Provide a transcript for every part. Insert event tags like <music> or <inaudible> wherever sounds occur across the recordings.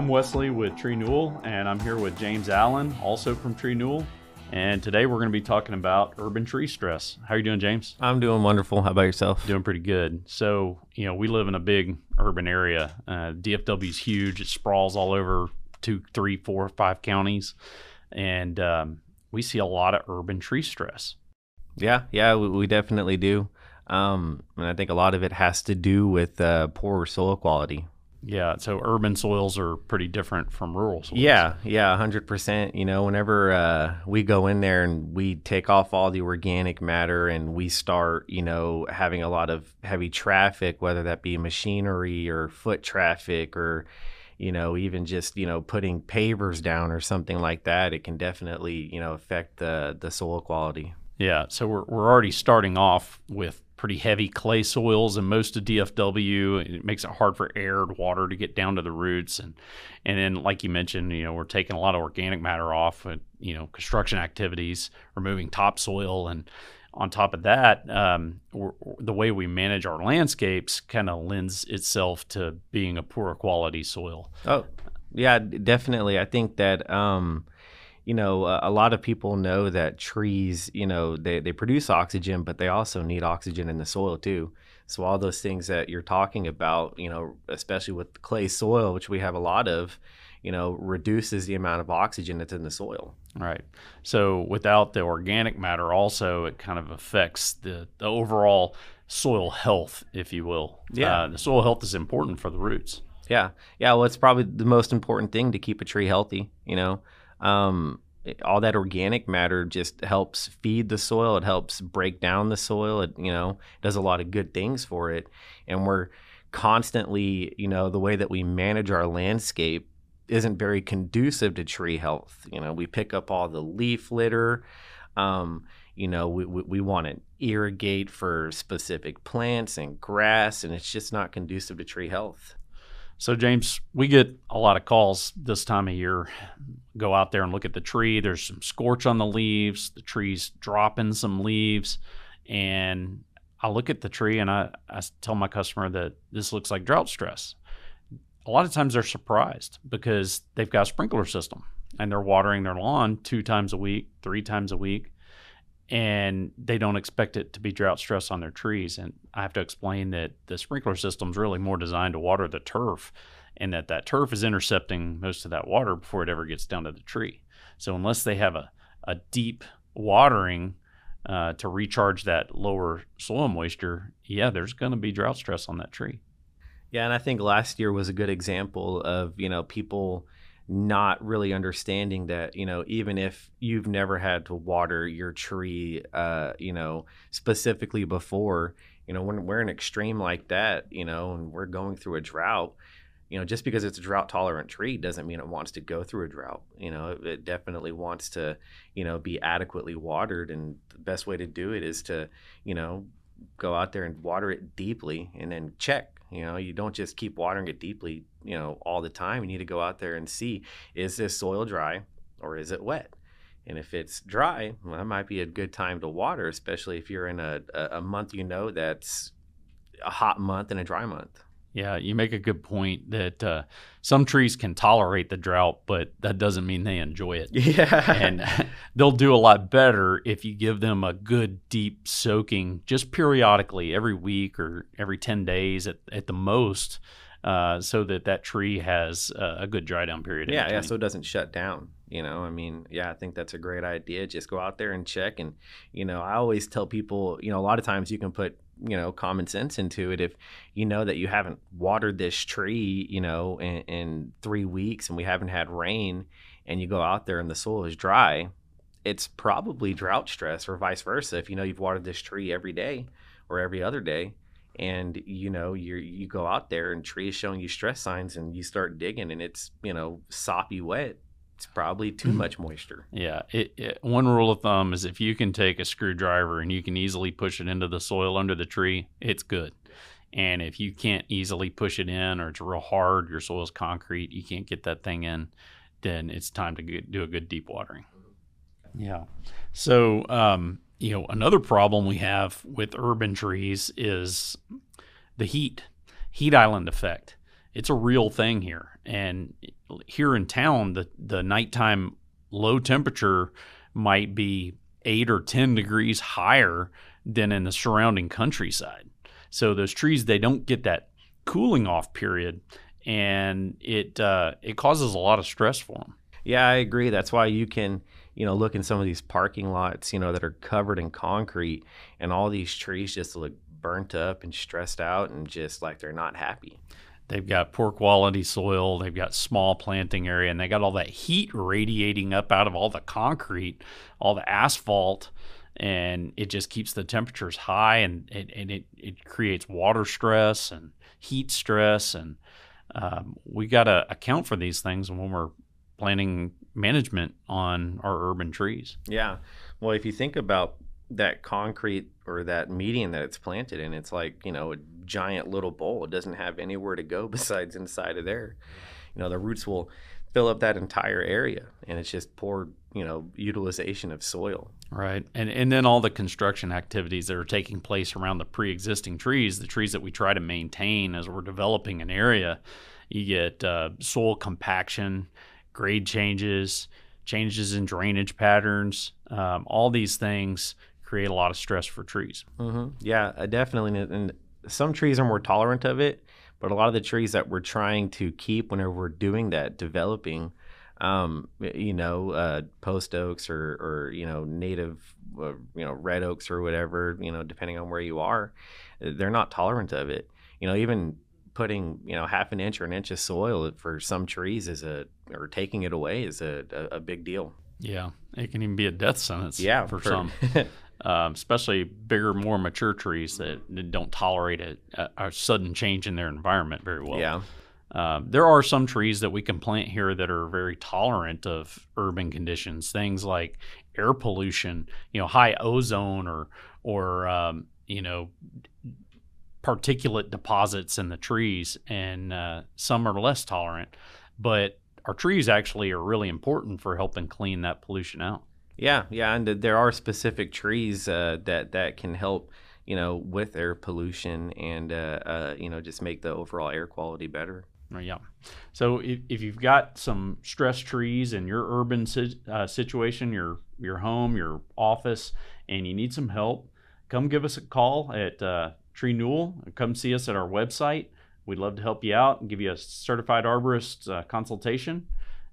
I'm Wesley with TreeNewal, and I'm here with James Allen, also from TreeNewal. And today we're going to be talking about urban tree stress. How are you doing, James? I'm doing wonderful. How about yourself? Doing pretty good. So, you know, we live in a big urban area. Uh, DFW is huge. It sprawls all over two, three, four, five counties, and um, we see a lot of urban tree stress. Yeah, yeah, we, we definitely do. Um, and I think a lot of it has to do with uh, poor soil quality. Yeah, so urban soils are pretty different from rural soils. Yeah, yeah, hundred percent. You know, whenever uh, we go in there and we take off all the organic matter and we start, you know, having a lot of heavy traffic, whether that be machinery or foot traffic or, you know, even just you know putting pavers down or something like that, it can definitely you know affect the the soil quality. Yeah, so we're we're already starting off with pretty heavy clay soils in most of DFW. It makes it hard for air and water to get down to the roots, and and then like you mentioned, you know, we're taking a lot of organic matter off, and you know, construction activities, removing topsoil, and on top of that, um, the way we manage our landscapes kind of lends itself to being a poorer quality soil. Oh, yeah, definitely. I think that. Um, you know, a lot of people know that trees, you know, they, they produce oxygen, but they also need oxygen in the soil too. So all those things that you're talking about, you know, especially with clay soil, which we have a lot of, you know, reduces the amount of oxygen that's in the soil. Right. So without the organic matter, also it kind of affects the, the overall soil health, if you will. Yeah. Uh, the soil health is important for the roots. Yeah. Yeah. Well, it's probably the most important thing to keep a tree healthy, you know um, all that organic matter just helps feed the soil. It helps break down the soil. It you know does a lot of good things for it, and we're constantly you know the way that we manage our landscape isn't very conducive to tree health. You know we pick up all the leaf litter. Um, you know we, we, we want to irrigate for specific plants and grass, and it's just not conducive to tree health. So, James, we get a lot of calls this time of year. Go out there and look at the tree. There's some scorch on the leaves. The tree's dropping some leaves. And I look at the tree and I, I tell my customer that this looks like drought stress. A lot of times they're surprised because they've got a sprinkler system and they're watering their lawn two times a week, three times a week and they don't expect it to be drought stress on their trees. And I have to explain that the sprinkler system is really more designed to water the turf, and that that turf is intercepting most of that water before it ever gets down to the tree. So unless they have a, a deep watering uh, to recharge that lower soil moisture, yeah, there's going to be drought stress on that tree. Yeah, and I think last year was a good example of you know people not really understanding that you know even if you've never had to water your tree uh, you know specifically before you know when we're an extreme like that you know and we're going through a drought you know just because it's a drought tolerant tree doesn't mean it wants to go through a drought. You know it, it definitely wants to you know be adequately watered and the best way to do it is to you know go out there and water it deeply and then check you know, you don't just keep watering it deeply, you know, all the time. You need to go out there and see is this soil dry or is it wet? And if it's dry, well, that might be a good time to water, especially if you're in a, a month you know that's a hot month and a dry month. Yeah, you make a good point that uh, some trees can tolerate the drought, but that doesn't mean they enjoy it. <laughs> Yeah. and <laughs> they'll do a lot better if you give them a good deep soaking just periodically, every week or every 10 days at, at the most, uh, so that that tree has a good dry down period. Yeah, yeah, so it doesn't shut down. You know, I mean, yeah, I think that's a great idea. Just go out there and check. And, you know, I always tell people, you know, a lot of times you can put you know common sense into it. If you know that you haven't watered this tree you know in, in, three weeks and we haven't had rain and you go out there and the soil is dry it's probably drought stress or vice versa. If you know you've watered this tree every day or every other day and you know you you go out there and tree is showing you stress signs and you start digging and it's you know soppy wet it's probably too mm-hmm. much moisture. Yeah. It, it, one rule of thumb is if you can take a screwdriver and you can easily push it into the soil under the tree, it's good. And if you can't easily push it in or it's real hard, your soil's concrete, you can't get that thing in, then it's time to get, do a good deep watering. Yeah. So, um, you know, another problem we have with urban trees is the heat, heat island effect. It's a real thing here. And here in town, the the nighttime low temperature might be eight or ten degrees higher than in the surrounding countryside. So those trees they don't get that cooling off period, and it uh, it causes a lot of stress for them. Yeah, I agree. That's why you can, you know, look in some of these parking lots, you know, that are covered in concrete, and all these trees just look burnt up and stressed out, and just like they're not happy. They've got poor quality soil. They've got small planting area, and they got all that heat radiating up out of all the concrete, all the asphalt, and it just keeps the temperatures high, and it, and it, it creates water stress and heat stress, and um, we got to account for these things when we're planning management on our urban trees. Yeah. Well, if you think about that concrete or that median that it's planted in, it's like, you know, giant little bowl. It doesn't have anywhere to go <laughs> besides inside of there. You know, the roots will fill up that entire area and it's just poor, you know, utilization of soil. Right. And and then all the construction activities that are taking place around the pre-existing trees, the trees that we try to maintain as we're developing an area, you get uh, soil compaction, grade changes, changes in drainage patterns, um, all these things create a lot of stress for trees. Mm-hmm. Yeah, uh, definitely. And some trees are more tolerant of it, but a lot of the trees that we're trying to keep whenever we're doing that developing, um, you know, uh, post oaks or, or you know native, uh, you know red oaks or whatever, you know, depending on where you are, they're not tolerant of it. You know, even putting you know half an inch or an inch of soil for some trees is a or taking it away is a, a, a big deal. Yeah, it can even be a death sentence. Yeah, for, for some. <laughs> um, especially bigger, more mature trees that don't tolerate a, a, sudden change in their environment very well. Yeah. Um, there are some trees that we can plant here that are very tolerant of urban conditions. Things like air pollution, you know, high ozone or or um, you know particulate deposits in the trees, and uh, some are less tolerant. But our trees actually are really important for helping clean that pollution out. Yeah, yeah, and there are specific trees uh, that that can help, you know, with air pollution and uh, uh, you know just make the overall air quality better. Oh, yeah. So if, if you've got some stress trees in your urban si- uh, situation, your your home, your office, and you need some help, come give us a call at uh, TreeNewal. Come see us at our website. We'd love to help you out and give you a certified arborist uh, consultation.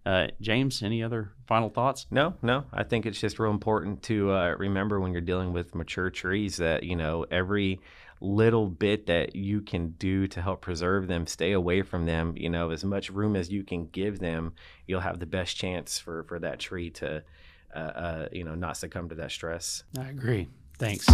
Uh, James, any other final thoughts? No, no. I think it's just real important to uh, remember when you're dealing with mature trees that you know every little bit that you can do to help preserve them, stay away from them. You know, as much room as you can give them, you'll have the best chance for for that tree to, uh, uh, you know, not succumb to that stress. I agree. Thanks.